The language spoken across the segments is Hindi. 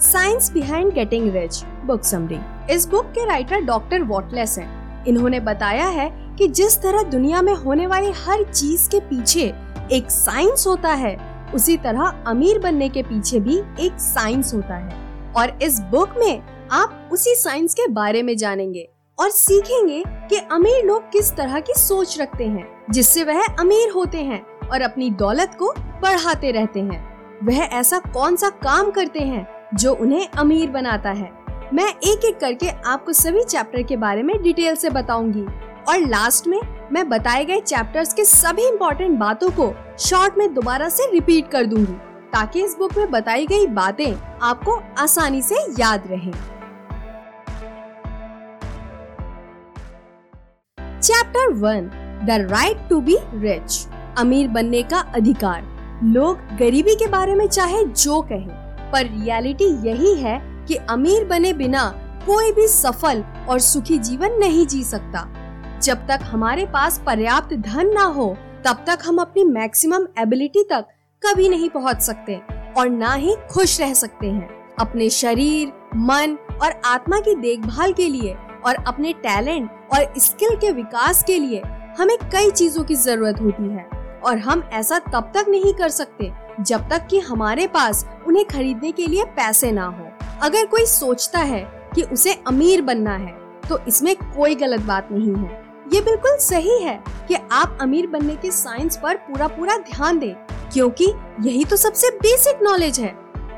Science behind getting rich book summary इस बुक के राइटर डॉक्टर वॉटलेस हैं। इन्होंने बताया है कि जिस तरह दुनिया में होने वाली हर चीज़ के पीछे एक साइंस होता है, उसी तरह अमीर बनने के पीछे भी एक साइंस होता है। और इस बुक में आप उसी साइंस के बारे में जानेंगे और सीखेंगे कि अमीर लोग किस तरह की सोच रखते हैं, जिससे वह अमीर होते हैं और अपनी दौलत को बढ़ाते रहते हैं। वह ऐसा कौन सा काम करते हैं जो उन्हें अमीर बनाता है। मैं एक एक करके आपको सभी चैप्टर के बारे में डिटेल से बताऊँगी। और लास्ट में मैं बताए गए चैप्टर्स के सभी इम्पोर्टेंट बातों को शॉर्ट में दोबारा से रिपीट कर दूँगी, ताकि इस बुक में बताई गई बातें आपको आसानी से याद रहें। Chapter one the right to be rich अमीर बनने का अधिकार। लोग गरीबी के बारे में चाहे जो कहें पर रियलिटी यही है कि अमीर बने बिना कोई भी सफल और सुखी जीवन नहीं जी सकता। जब तक हमारे पास पर्याप्त धन ना हो, तब तक हम अपनी मैक्सिमम एबिलिटी तक कभी नहीं पहुँच सकते और ना ही खुश रह सकते हैं। अपने शरीर, मन और आत्मा की देखभाल के लिए और अपने टैलेंट और स्किल के विकास के लिए हमें कई चीज़ों की ज़रूरत होती है और हम ऐसा तब तक नहीं कर सकते जब तक कि हमारे पास उन्हें खरीदने के लिए पैसे ना हो। अगर कोई सोचता है कि उसे अमीर बनना है तो इसमें कोई गलत बात नहीं है। ये बिल्कुल सही है कि आप अमीर बनने के साइंस पर पूरा पूरा ध्यान दें, क्योंकि यही तो सबसे बेसिक नॉलेज है।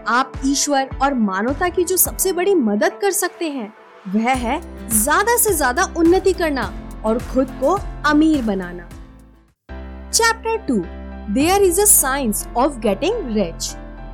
आप ईश्वर और मानवता की जो सबसे बड़ी मदद कर सकते हैं, वह है ज़्यादा से ज़्यादा उन्नति करना और खुद को अमीर बनाना। Chapter two there is a science of getting rich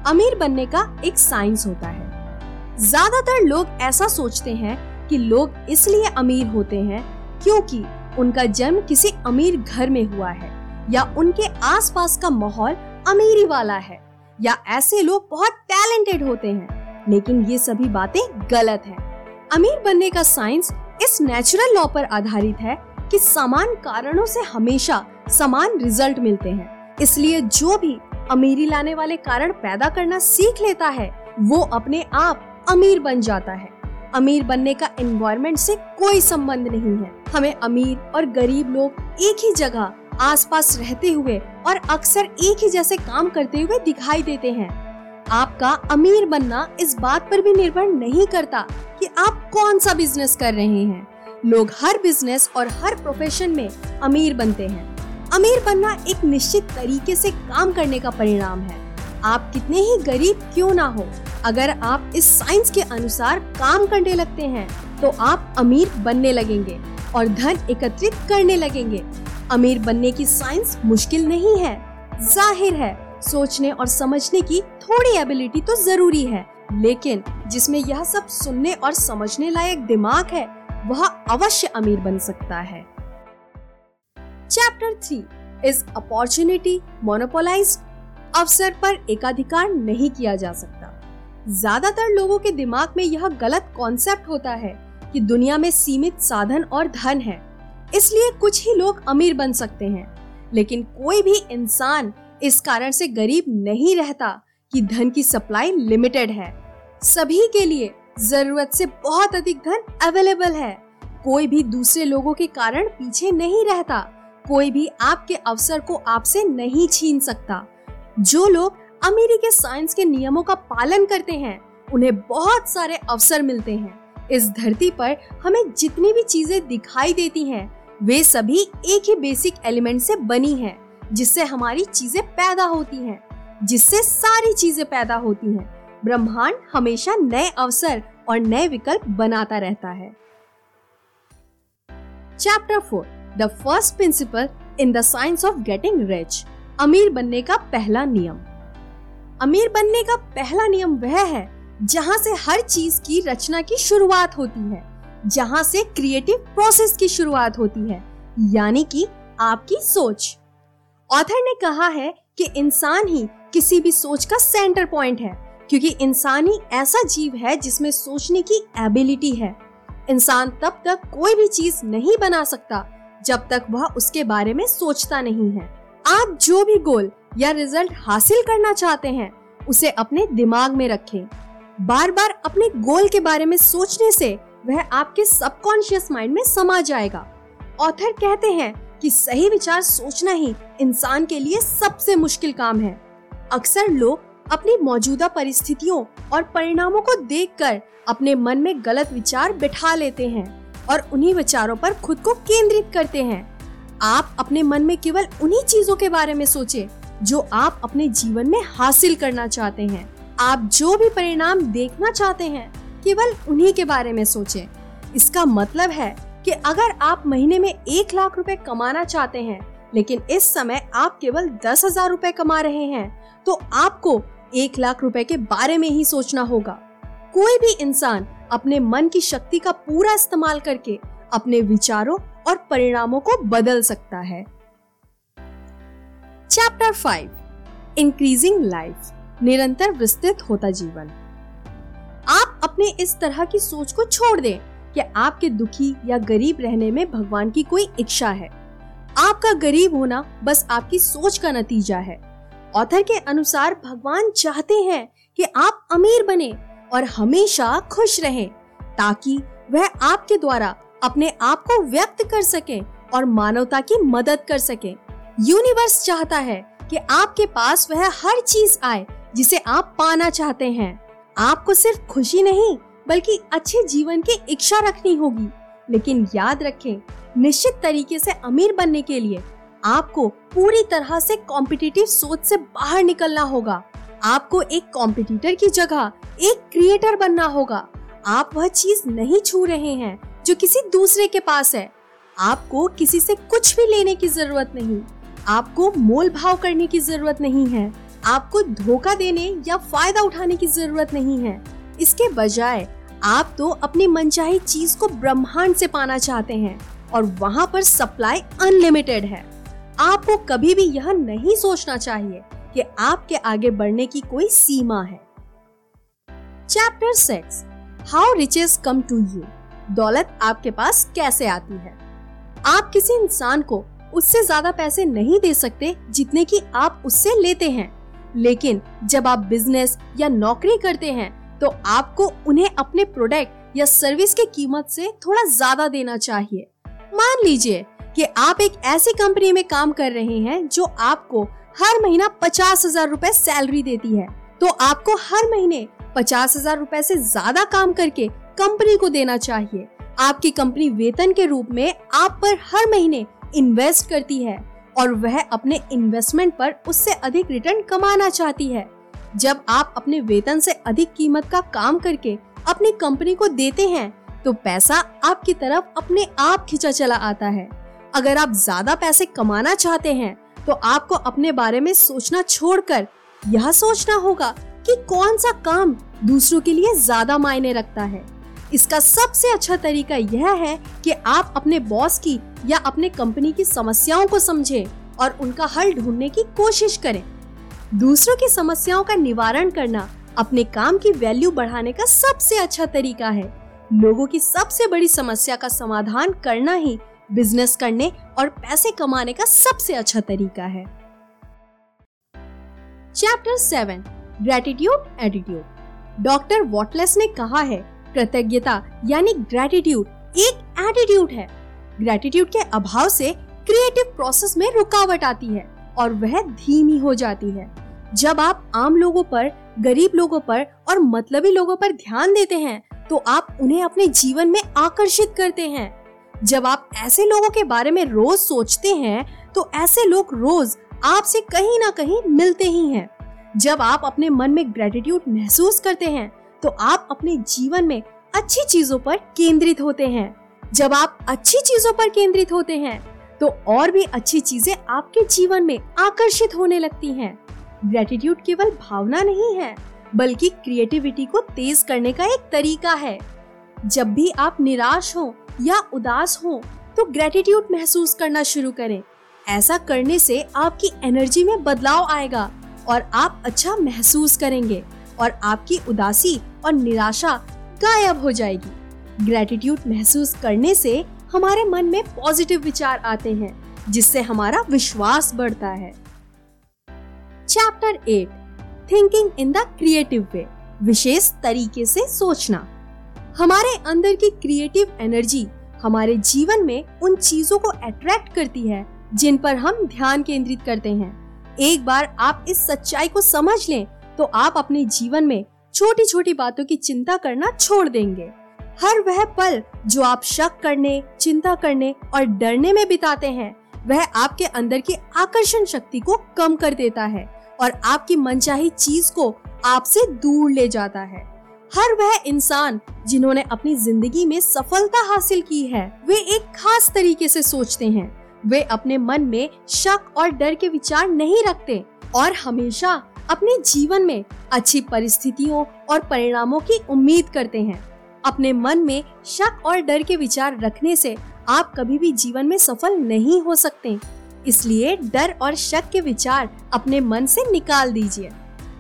अमीर बनने का एक साइंस होता है। ज़्यादातर लोग ऐसा सोचते हैं कि लोग इसलिए अमीर होते हैं क्योंकि उनका जन्म किसी अमीर घर में हुआ है या उनके आसपास का माहौल अमीरी वाला है या ऐसे लोग बहुत टैलेंटेड होते हैं, लेकिन ये सभी बातें गलत हैं। अमीर बनने का साइंस इस नेचुरल लॉ पर आधारित है कि समान कारणों से हमेशा समान रिज़ल्ट मिलते हैं। इसलिए जो भी अमीरी लाने वाले कारण पैदा करना सीख लेता है, वो अपने आप अमीर बन जाता है। अमीर बनने का एनवायरमेंट से कोई संबंध नहीं है। हमें अमीर और गरीब लोग एक ही जगह, आसपास रहते हुए और अक्सर एक ही जैसे काम करते हुए दिखाई देते हैं। आपका अमीर बनना इस बात पर भी निर्भर नहीं करता कि आप कौन सा बिज़नेस कर रहे हैं। लोग हर बिज़नेस और हर प्रोफेशन में अमीर बनते हैं। अमीर बनना एक निश्चित तरीके से काम करने का परिणाम है। आप कितने ही गरीब क्यों ना हो, अगर आप इस साइंस के अनुसार काम करने लगते हैं तो आप अमीर बनने लगेंगे और धन एकत्रित करने लगेंगे। अमीर बनने की साइंस मुश्किल नहीं है, ज़ाहिर है, सोचने और समझने की थोड़ी एबिलिटी तो ज़रूरी है। लेकिन जिसमें यह सब सुनने और समझने लायक दिमाग है, वह अवश्य अमीर बन सकता है। Chapter three is opportunity monopolise अवसर पर एकाधिकार नहीं किया जा सकता। ज़्यादातर लोगों के दिमाग में यह गलत कॉन्सेप्ट होता है कि दुनिया में सीमित साधन और धन है। इसलिए कुछ ही लोग अमीर बन सकते हैं। लेकिन कोई भी इंसान इस कारण से गरीब नहीं रहता कि धन की सप्लाई लिमिटेड है। सभी के लिए ज़रूरत से बहुत अधिक धन अवेलेबल है। कोई भी दूसरे लोगों के कारण पीछे नहीं रहता कोई भी आपके अवसर को आपसे नहीं छीन सकता। जो लोग अमेरिकी साइंस के नियमों का पालन करते हैं उन्हें बहुत सारे अवसर मिलते हैं। इस धरती पर हमें जितनी भी चीज़ें दिखाई देती हैं, वे सभी एक ही बेसिक एलिमेंट से बनी हैं, जिससे हमारी चीज़ें पैदा होती हैं, जिससे सारी चीज़ें पैदा होती हैं। ब्रह्मांड हमेशा नए अवसर और नए विकल्प बनाता रहता है। Chapter four the first principle in the science of getting rich अमीर बनने का पहला नियम। अमीर बनने का पहला नियम वह है, जहाँ से हर चीज़ की रचना की शुरुआत होती है, जहाँ से क्रिएटिव प्रोसेस की शुरुआत होती है, यानी कि आपकी सोच। ऑथर ने कहा है कि इंसान ही किसी भी सोच का सेंटर पॉइंट है, क्योंकि इंसान ही ऐसा जीव है जिसमें सोचने की एबिलिटी है। इंसान तब तक कोई भी चीज़ नहीं बना सकता जब तक वह उसके बारे में सोचता नहीं है। आप जो भी गोल या रिज़ल्ट हासिल करना चाहते हैं, उसे अपने दिमाग में रखें। बार बार अपने गोल के बारे में सोचने से वह आपके सबकॉन्शियस माइंड में समा जाएगा। ऑथर कहते हैं कि सही विचार सोचना ही इंसान के लिए सबसे मुश्किल काम है। अक्सर लोग अपनी मौजूदा परिस्थितियों और परिणामों को देखकर अपने मन में गलत विचार बिठा लेते हैं। और उन्हीं विचारों पर खुद को केंद्रित करते हैं। आप अपने मन में केवल उन्हीं चीज़ों के बारे में सोचें, जो आप अपने जीवन में हासिल करना चाहते हैं। आप जो भी परिणाम देखना चाहते हैं, केवल उन्हीं के बारे में सोचें। इसका मतलब है कि अगर आप महीने में एक लाख रुपए कमाना चाहते हैं, लेकिन इस समय आप केवल दस हज़ार रूपए कमा रहे हैं तो आपको एक लाख रुपए के बारे में ही सोचना होगा। कोई भी इंसान अपने मन की शक्ति का पूरा इस्तेमाल करके अपने विचारों और परिणामों को बदल सकता है। चैप्टर फाइव इंक्रीजिंग लाइफ निरंतर विस्तृत होता जीवन। आप अपने इस तरह की सोच को छोड़ दें कि आपके दुखी या गरीब रहने में भगवान की कोई इच्छा है। आपका गरीब होना बस आपकी सोच का नतीजा है। ऑथर के अनुसार भगवान चाहते हैं कि आप अमीर बने और हमेशा खुश रहें, ताकि वह आपके द्वारा अपने आप को व्यक्त कर सके और मानवता की मदद कर सके। यूनिवर्स चाहता है कि आपके पास वह हर चीज़ आए जिसे आप पाना चाहते हैं। आपको सिर्फ़ खुशी नहीं, बल्कि अच्छे जीवन की इच्छा रखनी होगी। लेकिन याद रखें, निश्चित तरीके से अमीर बनने के लिए आपको पूरी तरह से कॉम्पिटिटिव सोच से बाहर निकलना होगा। आपको एक कॉम्पिटिटर की जगह एक क्रिएटर बनना होगा। आप वह चीज़ नहीं छू रहे हैं जो किसी दूसरे के पास है। आपको किसी से कुछ भी लेने की ज़रूरत नहीं। आपको मोल भाव करने की ज़रूरत नहीं है। आपको धोखा देने या फ़ायदा उठाने की ज़रूरत नहीं है। इसके बजाय, आप तो अपनी मनचाही चीज़ को ब्रह्मांड से पाना चाहते हैं और वहाँ पर सप्लाई अनलिमिटेड है। आपको कभी भी यह नहीं सोचना चाहिए कि आपके आगे बढ़ने की कोई सीमा है। Chapter six how riches come to you दौलत आपके पास कैसे आती है? आप किसी इंसान को उससे ज़्यादा पैसे नहीं दे सकते जितने की आप उससे लेते हैं। लेकिन जब आप बिज़नेस या नौकरी करते हैं तो आपको उन्हें अपने प्रोडक्ट या सर्विस की कीमत से थोड़ा ज़्यादा देना चाहिए। मान लीजिए कि आप एक ऐसी कंपनी में काम कर रहे हैं जो आपको हर महीना पचास हज़ार रूपए सैलरी देती है। तो आपको हर महीने पचास हज़ार रूपए ऐसी ज़्यादा काम करके कंपनी को देना चाहिए। आपकी कंपनी वेतन के रूप में आप पर हर महीने इन्वेस्ट करती है और वह अपने इन्वेस्टमेंट पर उससे अधिक रिटर्न कमाना चाहती है। जब आप अपने वेतन से अधिक कीमत का काम करके अपनी कंपनी को देते हैं तो पैसा आपकी तरफ़ अपने आप खिंचा चला आता है। अगर आप ज़्यादा पैसे कमाना चाहते हैं तो आपको अपने बारे में सोचना छोड़कर यह सोचना होगा कि कौन सा काम दूसरों के लिए ज़्यादा मायने रखता है। इसका सबसे अच्छा तरीका यह है कि आप अपने बॉस की या अपने कंपनी की समस्याओं को समझें और उनका हल ढूँढने की कोशिश करें। दूसरों की समस्याओं का निवारण करना अपने काम की वैल्यू बढ़ाने का सबसे अच्छा तरीका है। लोगों की सबसे बड़ी समस्या का समाधान करना ही बिज़नेस करने और पैसे कमाने का सबसे अच्छा तरीका है। Chapter seven gratitude attitude doctor Wattles ने कहा है, कृतज्ञता यानी ग्रेटिट्यूड एक एटीट्यूड है। ग्रेटिट्यूड के अभाव से क्रिएटिव प्रोसेस में रुकावट आती है और वह धीमी हो जाती है। जब आप आम लोगों पर, गरीब लोगों पर और मतलबी लोगों पर ध्यान देते हैं तो आप उन्हें अपने जीवन में आकर्षित करते हैं। जब आप ऐसे लोगों के बारे में रोज सोचते हैं तो ऐसे लोग रोज आपसे कहीं ना कहीं मिलते ही हैं। जब आप अपने मन में ग्रेटिट्यूड महसूस करते हैं तो आप अपने जीवन में अच्छी चीज़ों पर केंद्रित होते हैं। जब आप अच्छी चीज़ों पर केंद्रित होते हैं तो और भी अच्छी चीज़ें आपके जीवन में आकर्षित होने लगती हैं। ग्रेटिट्यूड केवल भावना नहीं है, बल्कि क्रिएटिविटी को तेज करने का एक तरीका है। जब भी आप निराश हो या उदास हो तो ग्रेटिट्यूड महसूस करना शुरू करें। ऐसा करने से आपकी एनर्जी में बदलाव आएगा और आप अच्छा महसूस करेंगे और आपकी उदासी और निराशा गायब हो जाएगी। ग्रेटिट्यूड महसूस करने से हमारे मन में पॉजिटिव विचार आते हैं, जिससे हमारा विश्वास बढ़ता है। Chapter eight thinking in the creative way विशेष तरीके से सोचना। हमारे अंदर की क्रिएटिव एनर्जी हमारे जीवन में उन चीज़ों को अट्रैक्ट करती है, जिन पर हम ध्यान केंद्रित करते हैं। एक बार आप इस सच्चाई को समझ लें तो आप अपने जीवन में छोटी छोटी बातों की चिंता करना छोड़ देंगे। हर वह पल जो आप शक करने, चिंता करने और डरने में बिताते हैं, वह आपके अंदर की आकर्षण शक्ति को कम कर देता है और आपकी मनचाही चीज़ को आपसे दूर ले जाता है। हर वह इंसान जिन्होंने अपनी ज़िंदगी में सफलता हासिल की है, वे एक खास तरीके से सोचते हैं। वे अपने मन में शक और डर के विचार नहीं रखते और हमेशा अपने जीवन में अच्छी परिस्थितियों और परिणामों की उम्मीद करते हैं। अपने मन में शक और डर के विचार रखने से आप कभी भी जीवन में सफल नहीं हो सकते। इसलिए डर और शक के विचार अपने मन से निकाल दीजिए।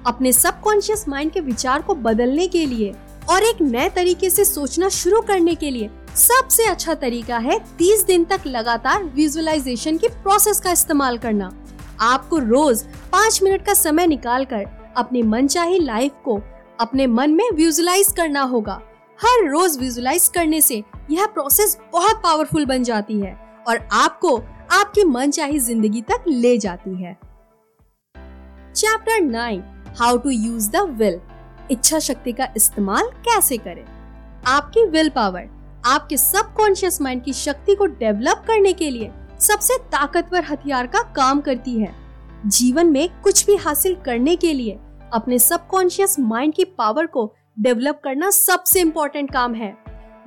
अपने सबकॉन्शियस माइंड के विचार को बदलने के लिए और एक नए तरीके से सोचना शुरू करने के लिए सबसे अच्छा तरीका है 30 दिन तक लगातार विजुअलाइजेशन की प्रोसेस का इस्तेमाल करना। आपको रोज पाँच मिनट का समय निकाल कर अपनी मनचाही लाइफ को अपने मन में विजुअलाइज करना होगा। हर रोज विजुअलाइज करने से यह प्रोसेस बहुत पावरफुल बन जाती है और आपको आपकी मनचाही ज़िंदगी तक ले जाती है। Chapter nine how to use the will. इच्छा शक्ति का इस्तेमाल कैसे करें? आपकी विल पावर, आपके सबकॉन्शियस माइंड की शक्ति को डेवलप करने के लिए सबसे ताकतवर हथियार का काम करती है। जीवन में कुछ भी हासिल करने के लिए अपने सबकॉन्शियस माइंड की पावर को डेवलप करना सबसे इम्पोर्टेंट काम है।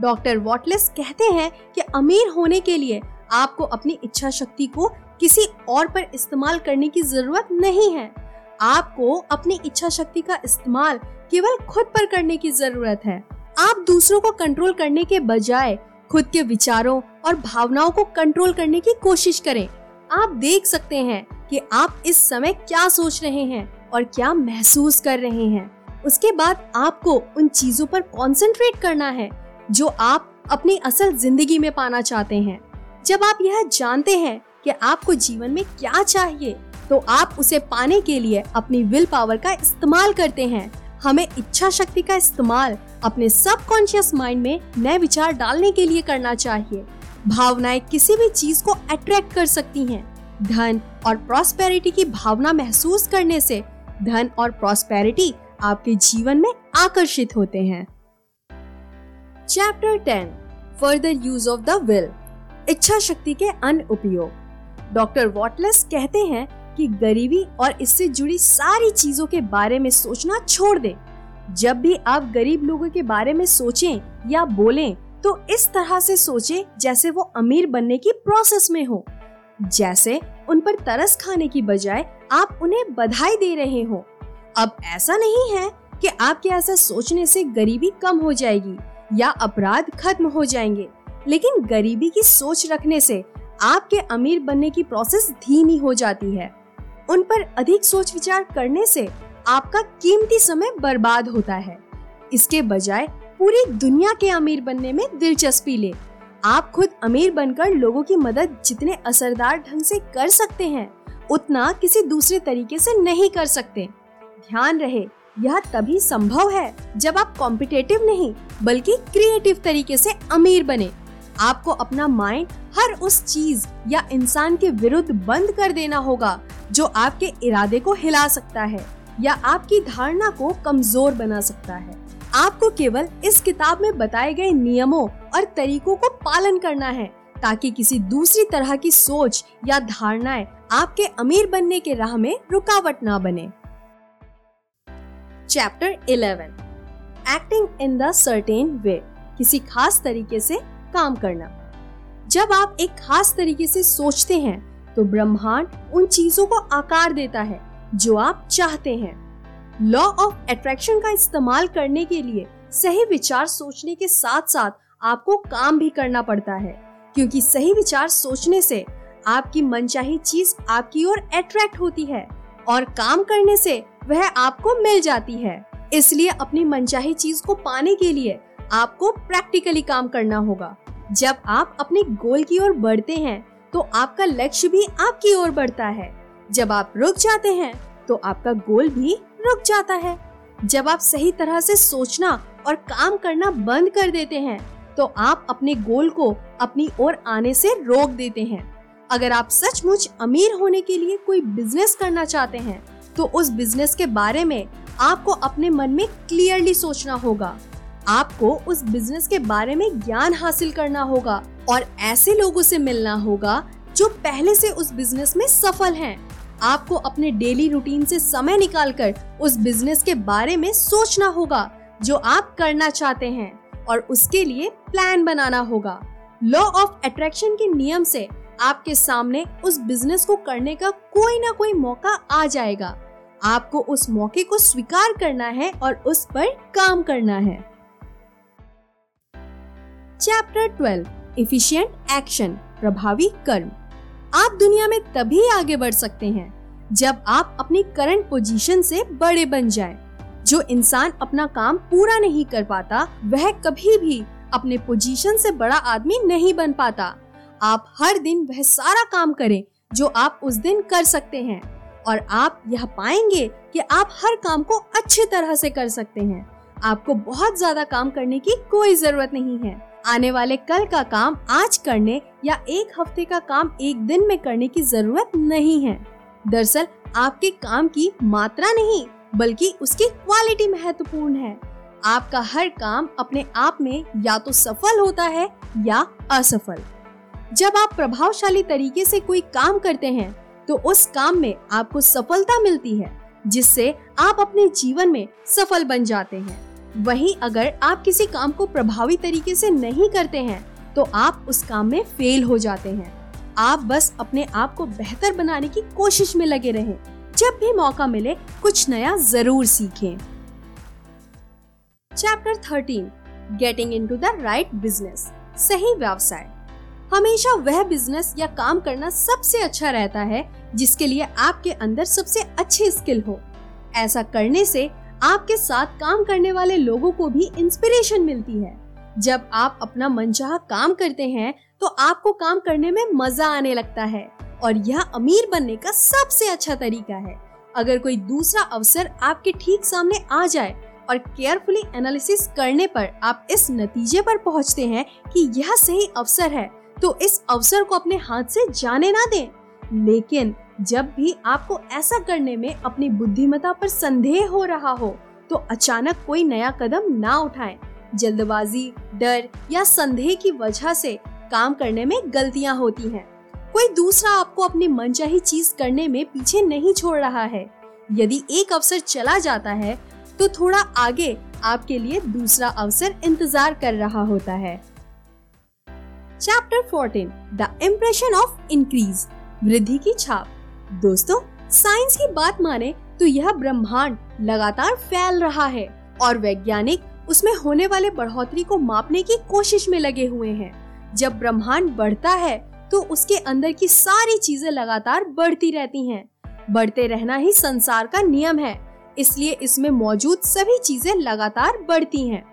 डॉक्टर वॉटलेस कहते हैं कि अमीर होने के लिए आपको अपनी इच्छा शक्ति को किसी और पर इस्तेमाल करने की ज़रूरत नहीं है। आपको अपनी इच्छा शक्ति का इस्तेमाल केवल खुद पर करने की ज़रूरत है। आप दूसरों को कंट्रोल करने के बजाय खुद के विचारों और भावनाओं को कंट्रोल करने की कोशिश करें। आप देख सकते हैं कि आप इस समय क्या सोच रहे हैं और क्या महसूस कर रहे हैं। उसके बाद आपको उन चीज़ों पर कंसंट्रेट करना है, जो आप अपनी असल ज़िंदगी में पाना चाहते हैं। जब आप यह जानते हैं कि आपको जीवन में क्या चाहिए तो आप उसे पाने के लिए अपनी विल पावर का इस्तेमाल करते हैं। हमें इच्छा शक्ति का इस्तेमाल अपने सबकॉन्शियस माइंड में नए विचार डालने के लिए करना चाहिए। भावनाएँ किसी भी चीज़ को अट्रैक्ट कर सकती हैं। धन और प्रॉस्पेरिटी की भावना महसूस करने से धन और प्रॉस्पेरिटी आपके जीवन में आकर्षित होते हैं। Chapter ten further use of the will इच्छा शक्ति के अन्य उपयोग डॉक्टर वॉटलेस कहते हैं कि गरीबी और इससे जुड़ी सारी चीज़ों के बारे में सोचना छोड़ दें। जब भी आप गरीब लोगों के बारे में सोचें या बोलें तो इस तरह से सोचें जैसे वो अमीर बनने की प्रोसेस में हो। जैसे उन पर तरस खाने की बजाय आप उन्हें बधाई दे रहे हो। अब ऐसा नहीं है कि आपके ऐसा सोचने से गरीबी कम हो जाएगी या अपराध खत्म हो जाएँगे, लेकिन गरीबी की सोच रखने से आपके अमीर बनने की प्रोसेस धीमी हो जाती है। उन पर अधिक सोच विचार करने से आपका कीमती समय बर्बाद होता है। इसके बजाय पूरी दुनिया के अमीर बनने में दिलचस्पी ले। आप खुद अमीर बनकर लोगों की मदद जितने असरदार ढंग से कर सकते हैं, उतना किसी दूसरे तरीके से नहीं कर सकते। ध्यान रहे, यह तभी संभव है जब आप कॉम्पिटेटिव नहीं, बल्कि क्रिएटिव तरीके से अमीर बने। आपको अपना माइंड हर उस चीज़ या इंसान के विरुद्ध बंद कर देना होगा, जो आपके इरादे को हिला सकता है या आपकी धारणा को कमज़ोर बना सकता है। आपको केवल इस किताब में बताए गए नियमों और तरीकों को पालन करना है, ताकि किसी दूसरी तरह की सोच या धारणाएँ आपके अमीर बनने के राह में रुकावट ना बने। Chapter 11 acting in the certain way किसी खास तरीके से काम करना। जब आप एक खास तरीके से सोचते हैं तो ब्रह्मांड उन चीज़ों को आकार देता है, जो आप चाहते हैं। लॉ ऑफ़ अट्रैक्शन का इस्तेमाल करने के लिए सही विचार सोचने के साथ साथ आपको काम भी करना पड़ता है, क्योंकि सही विचार सोचने से आपकी मनचाही चीज़ आपकी ओर अट्रैक्ट होती है और काम करने से वह आपको मिल जाती है। इसलिए अपनी मनचाही चीज़ को पाने के लिए आपको प्रैक्टिकली काम करना होगा। जब आप अपने गोल की ओर बढ़ते हैं तो आपका लक्ष्य भी आपकी ओर बढ़ता है। जब आप रुक जाते हैं तो आपका गोल भी रुक जाता है। जब आप सही तरह से सोचना और काम करना बंद कर देते हैं तो आप अपने गोल को अपनी ओर आने से रोक देते हैं। अगर आप सचमुच अमीर होने के लिए कोई बिज़नेस करना चाहते हैं तो उस बिज़नेस के बारे में आपको अपने मन में क्लियरली सोचना होगा। आपको उस बिज़नेस के बारे में ज्ञान हासिल करना होगा और ऐसे लोगों से मिलना होगा जो पहले से उस बिज़नेस में सफल हैं। आपको अपने डेली रूटीन से समय निकालकर उस बिज़नेस के बारे में सोचना होगा, जो आप करना चाहते हैं और उसके लिए प्लान बनाना होगा। लॉ ऑफ़ अट्रैक्शन के नियम से आपके सामने उस बिज़नेस को करने का कोई ना कोई मौका आ जाएगा। आपको उस मौके को स्वीकार करना है और उस पर काम करना है। चैप्टर 12 इफिशियंट एक्शन प्रभावी कर्म आप दुनिया में तभी आगे बढ़ सकते हैं, जब आप अपनी करंट पोजीशन से बड़े बन जाएँ। जो इंसान अपना काम पूरा नहीं कर पाता, वह कभी भी अपने पोजीशन से बड़ा आदमी नहीं बन पाता। आप हर दिन वह सारा काम करें, जो आप उस दिन कर सकते हैं। और आप यह पाएँगे कि आप हर काम को अच्छी तरह से कर सकते हैं। आपको बहुत ज़्यादा काम करने की कोई ज़रूरत नहीं है। आने वाले कल का काम आज करने या एक हफ़्ते का काम एक दिन में करने की ज़रूरत नहीं है। दरअसल, आपके काम की मात्रा नहीं, बल्कि उसकी क्वालिटी महत्वपूर्ण है। आपका हर काम अपने आप में या तो सफल होता है या असफल। जब आप प्रभावशाली तरीके से कोई काम करते हैं तो उस काम में आपको सफलता मिलती है, जिससे आप अपने जीवन में सफल बन जाते हैं। वहीं अगर आप किसी काम को प्रभावी तरीके से नहीं करते हैं तो आप उस काम में फेल हो जाते हैं। आप बस अपने आप को बेहतर बनाने की कोशिश में लगे रहें। जब भी मौका मिले, कुछ नया ज़रूर सीखें। Chapter thirteen getting into the right business सही व्यवसाय। हमेशा वह बिज़नेस या काम करना सबसे अच्छा रहता है, जिसके लिए आपके अंदर सबसे अच्छी स्किल हो। ऐसा करने से आपके साथ काम करने वाले लोगों को भी इंस्पिरेशन मिलती है। जब आप अपना मनचाहा काम करते हैं तो आपको काम करने में मज़ा आने लगता है और यह अमीर बनने का सबसे अच्छा तरीका है। अगर कोई दूसरा अवसर आपके ठीक सामने आ जाए और केयरफुली एनालिसिस करने पर आप इस नतीजे पर पहुँचते हैं कि यह सही अवसर है तो इस अवसर को अपने हाथ से जाने ना दें। लेकिन जब भी आपको ऐसा करने में अपनी बुद्धिमता पर संदेह हो रहा हो तो अचानक कोई नया कदम ना उठाएँ। जल्दबाजी, डर या संदेह की वजह से काम करने में गलतियाँ होती हैं। कोई दूसरा आपको अपनी मनचाही चीज़ करने में पीछे नहीं छोड़ रहा है यदि एक अवसर चला जाता है तो थोड़ा आगे आपके लिए दूसरा अवसर इंतज़ार कर रहा होता है chapter 14 the impression of increase वृद्धि की छाप दोस्तों, साइंस की बात माने तो यह ब्रह्मांड लगातार फैल रहा है और वैज्ञानिक उसमें होने वाले बढ़ोतरी को मापने की कोशिश में लगे हुए हैं जब ब्रह्मांड बढ़ता है तो उसके अंदर की सारी चीज़ें लगातार बढ़ती रहती हैं। बढ़ते रहना ही संसार का नियम है, इसलिए इसमें मौजूद सभी चीज़ें लगातार बढ़ती हैं।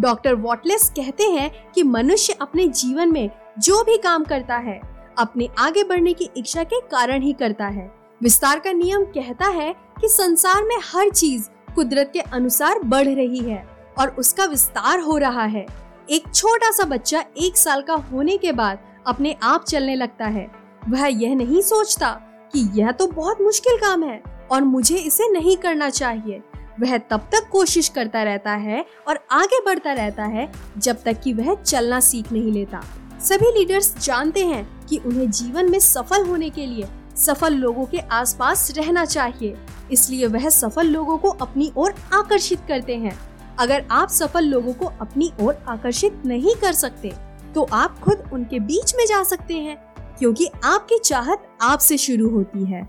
डॉक्टर वॉटलेस कहते हैं कि मनुष्य अपने जीवन में जो भी काम करता है अपने आगे बढ़ने की इच्छा के कारण ही करता है। विस्तार का नियम कहता है कि संसार में हर चीज़ कुदरत के अनुसार बढ़ रही है और उसका विस्तार हो रहा है। एक छोटा सा बच्चा एक साल का होने के बाद अपने आप चलने लगता है। वह यह नहीं सोचता कि यह तो बहुत मुश्किल काम है और मुझे इसे नहीं करना चाहिए। वह तब तक कोशिश करता रहता है और आगे बढ़ता रहता है जब तक कि वह चलना सीख नहीं लेता। सभी लीडर्स जानते हैं कि उन्हें जीवन में सफल होने के लिए सफल लोगों के आसपास रहना चाहिए। इसलिए वह सफल लोगों को अपनी ओर आकर्षित करते हैं। अगर आप सफल लोगों को अपनी ओर आकर्षित नहीं कर सकते तो आप खुद उनके बीच में जा सकते हैं, क्योंकि आपकी चाहत आपसे शुरू होती है।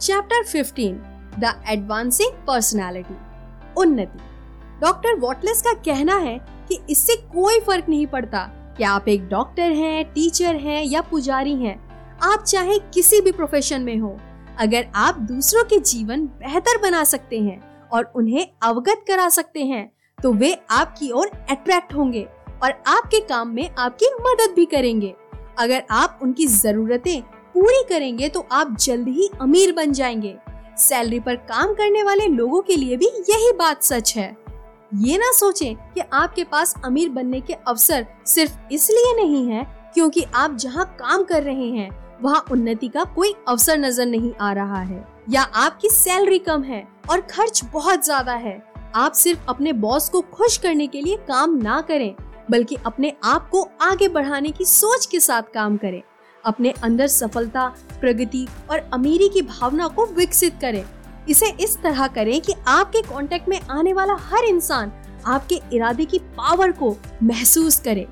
चैप्टर 15 द एडवांसिंग पर्सनालिटी उन्नति डॉक्टर वॉटलेस का कहना है कि इससे कोई फ़र्क नहीं पड़ता कि आप एक डॉक्टर हैं, टीचर हैं या पुजारी हैं। आप चाहे किसी भी प्रोफेशन में हो अगर आप दूसरों के जीवन बेहतर बना सकते हैं और उन्हें अवगत करा सकते हैं तो वे आपकी ओर अट्रैक्ट होंगे और आपके काम में आपकी मदद भी करेंगे। अगर आप उनकी जरूरतें पूरी करेंगे तो आप जल्द ही अमीर बन जाएँगे। सैलरी पर काम करने वाले लोगों के लिए भी यही बात सच है। ये ना सोचें कि आपके पास अमीर बनने के अवसर सिर्फ़ इसलिए नहीं है क्योंकि आप जहाँ काम कर रहे हैं, वहाँ उन्नति का कोई अवसर नज़र नहीं आ रहा है। या आपकी सैलरी कम है और खर्च बहुत ज़्यादा है। आप सिर्फ़ अपने बॉस को खुश करने के लिए काम ना करें, बल्कि अपने आप को आगे बढ़ाने की सोच के साथ काम करें। अपने अंदर सफलता, प्रगति और अमीरी की भावना को विकसित करें। इसे इस तरह करें कि आपके कांटेक्ट में आने वाला हर इंसान आपके इरादे की पावर को महसूस करे।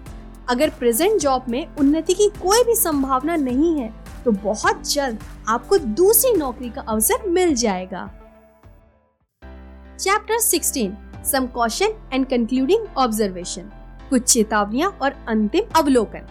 अगर प्रेजेंट जॉब में उन्नति की कोई भी संभावना नहीं है तो बहुत जल्द आपको दूसरी नौकरी का अवसर मिल जाएगा। Chapter 16 some question and concluding observation कुछ चेतावनियाँ और अंतिम अवलोकन।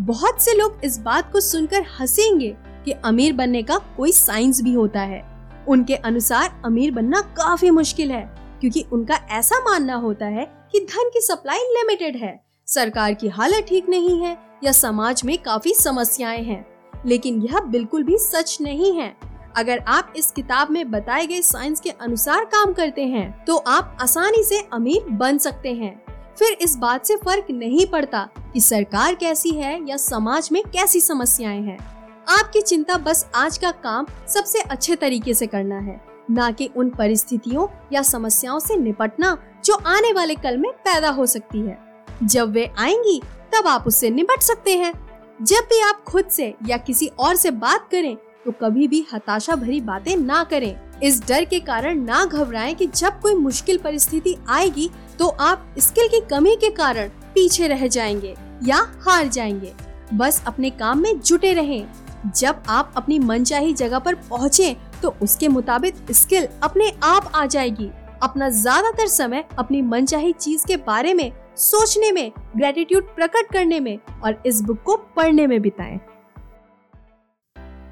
बहुत से लोग इस बात को सुनकर हंसेंगे कि अमीर बनने का कोई साइंस भी होता है। उनके अनुसार अमीर बनना काफ़ी मुश्किल है, क्योंकि उनका ऐसा मानना होता है कि धन की सप्लाई लिमिटेड है। सरकार की हालत ठीक नहीं है या समाज में काफ़ी समस्याएँ हैं, लेकिन यह बिल्कुल भी सच नहीं है। अगर आप इस किताब में बताए गए साइंस के अनुसार काम करते हैं तो आप आसानी से अमीर बन सकते हैं। फिर इस बात से फ़र्क नहीं पड़ता कि सरकार कैसी है या समाज में कैसी समस्याएँ हैं। आपकी चिंता बस आज का काम सबसे अच्छे तरीके से करना है, न कि उन परिस्थितियों या समस्याओं से निपटना जो आने वाले कल में पैदा हो सकती है। जब वे आएँगी, तब आप उससे निपट सकते हैं। जब भी आप खुद से या किसी और से बात करें तो कभी भी हताशा भरी बातें ना करें। इस डर के कारण ना घबराएँ कि जब कोई मुश्किल परिस्थिति आएगी तो आप स्किल की कमी के कारण पीछे रह जाएँगे या हार जाएँगे। बस अपने काम में जुटे रहें। जब आप अपनी मनचाही जगह पर पहुँचे तो उसके मुताबिक स्किल अपने आप आ जाएगी। अपना ज़्यादातर समय अपनी मनचाही चीज़ के बारे में, सोचने में ग्रेटिट्यूड प्रकट करने में और इस बुक को पढ़ने में बिताएँ।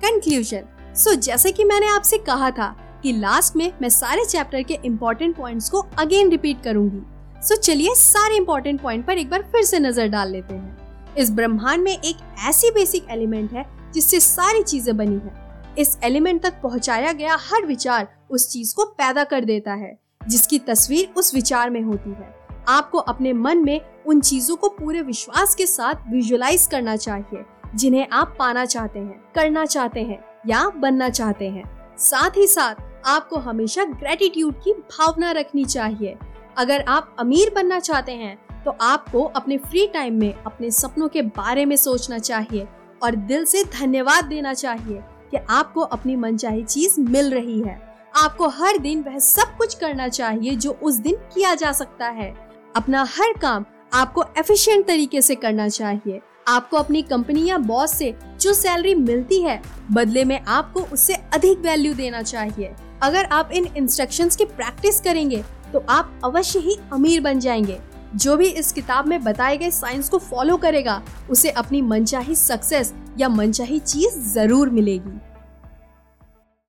कंक्लूजन सो जैसे कि मैंने आपसे कहा था कि लास्ट में मैं सारे चैप्टर के इम्पोर्टेंट पॉइंट्स को अगेन रिपीट करूँगी। सो चलिए सारे इम्पोर्टेंट पॉइंट पर एक बार फिर से नज़र डाल लेते हैं। इस ब्रह्मांड में एक ऐसी बेसिक एलिमेंट है जिससे सारी चीज़ें बनी है। इस एलिमेंट तक पहुँचाया गया हर विचार उस चीज़ को पैदा कर देता है, जिसकी तस्वीर उस विचार में होती है। आपको अपने मन में उन चीज़ों को पूरे विश्वास के साथ विजुलाइज करना चाहिए, जिन्हें आप पाना चाहते हैं, करना चाहते हैं या बनना चाहते हैं। साथ ही साथ, आपको हमेशा ग्रेटिट्यूड की भावना रखनी चाहिए। अगर आप अमीर बनना चाहते हैं तो आपको अपने फ्री टाइम में, अपने सपनों के बारे में सोचना चाहिए और दिल से धन्यवाद देना चाहिए कि आपको अपनी मनचाही चीज़ मिल रही है। आपको हर दिन वह सब कुछ करना चाहिए जो उस दिन किया जा सकता है। अपना हर काम आपको एफिशिएंट तरीके से करना चाहिए। आपको अपनी कंपनी या बॉस से जो सैलरी मिलती है, बदले में आपको उससे अधिक वैल्यू देना चाहिए। अगर आप इन इंस्ट्रक्शंस की प्रैक्टिस करेंगे तो आप अवश्य ही अमीर बन जाएँगे। जो भी इस किताब में बताए गए साइंस को फॉलो करेगा, उसे अपनी मनचाही सक्सेस या मनचाही चीज़ ज़रूर मिलेगी।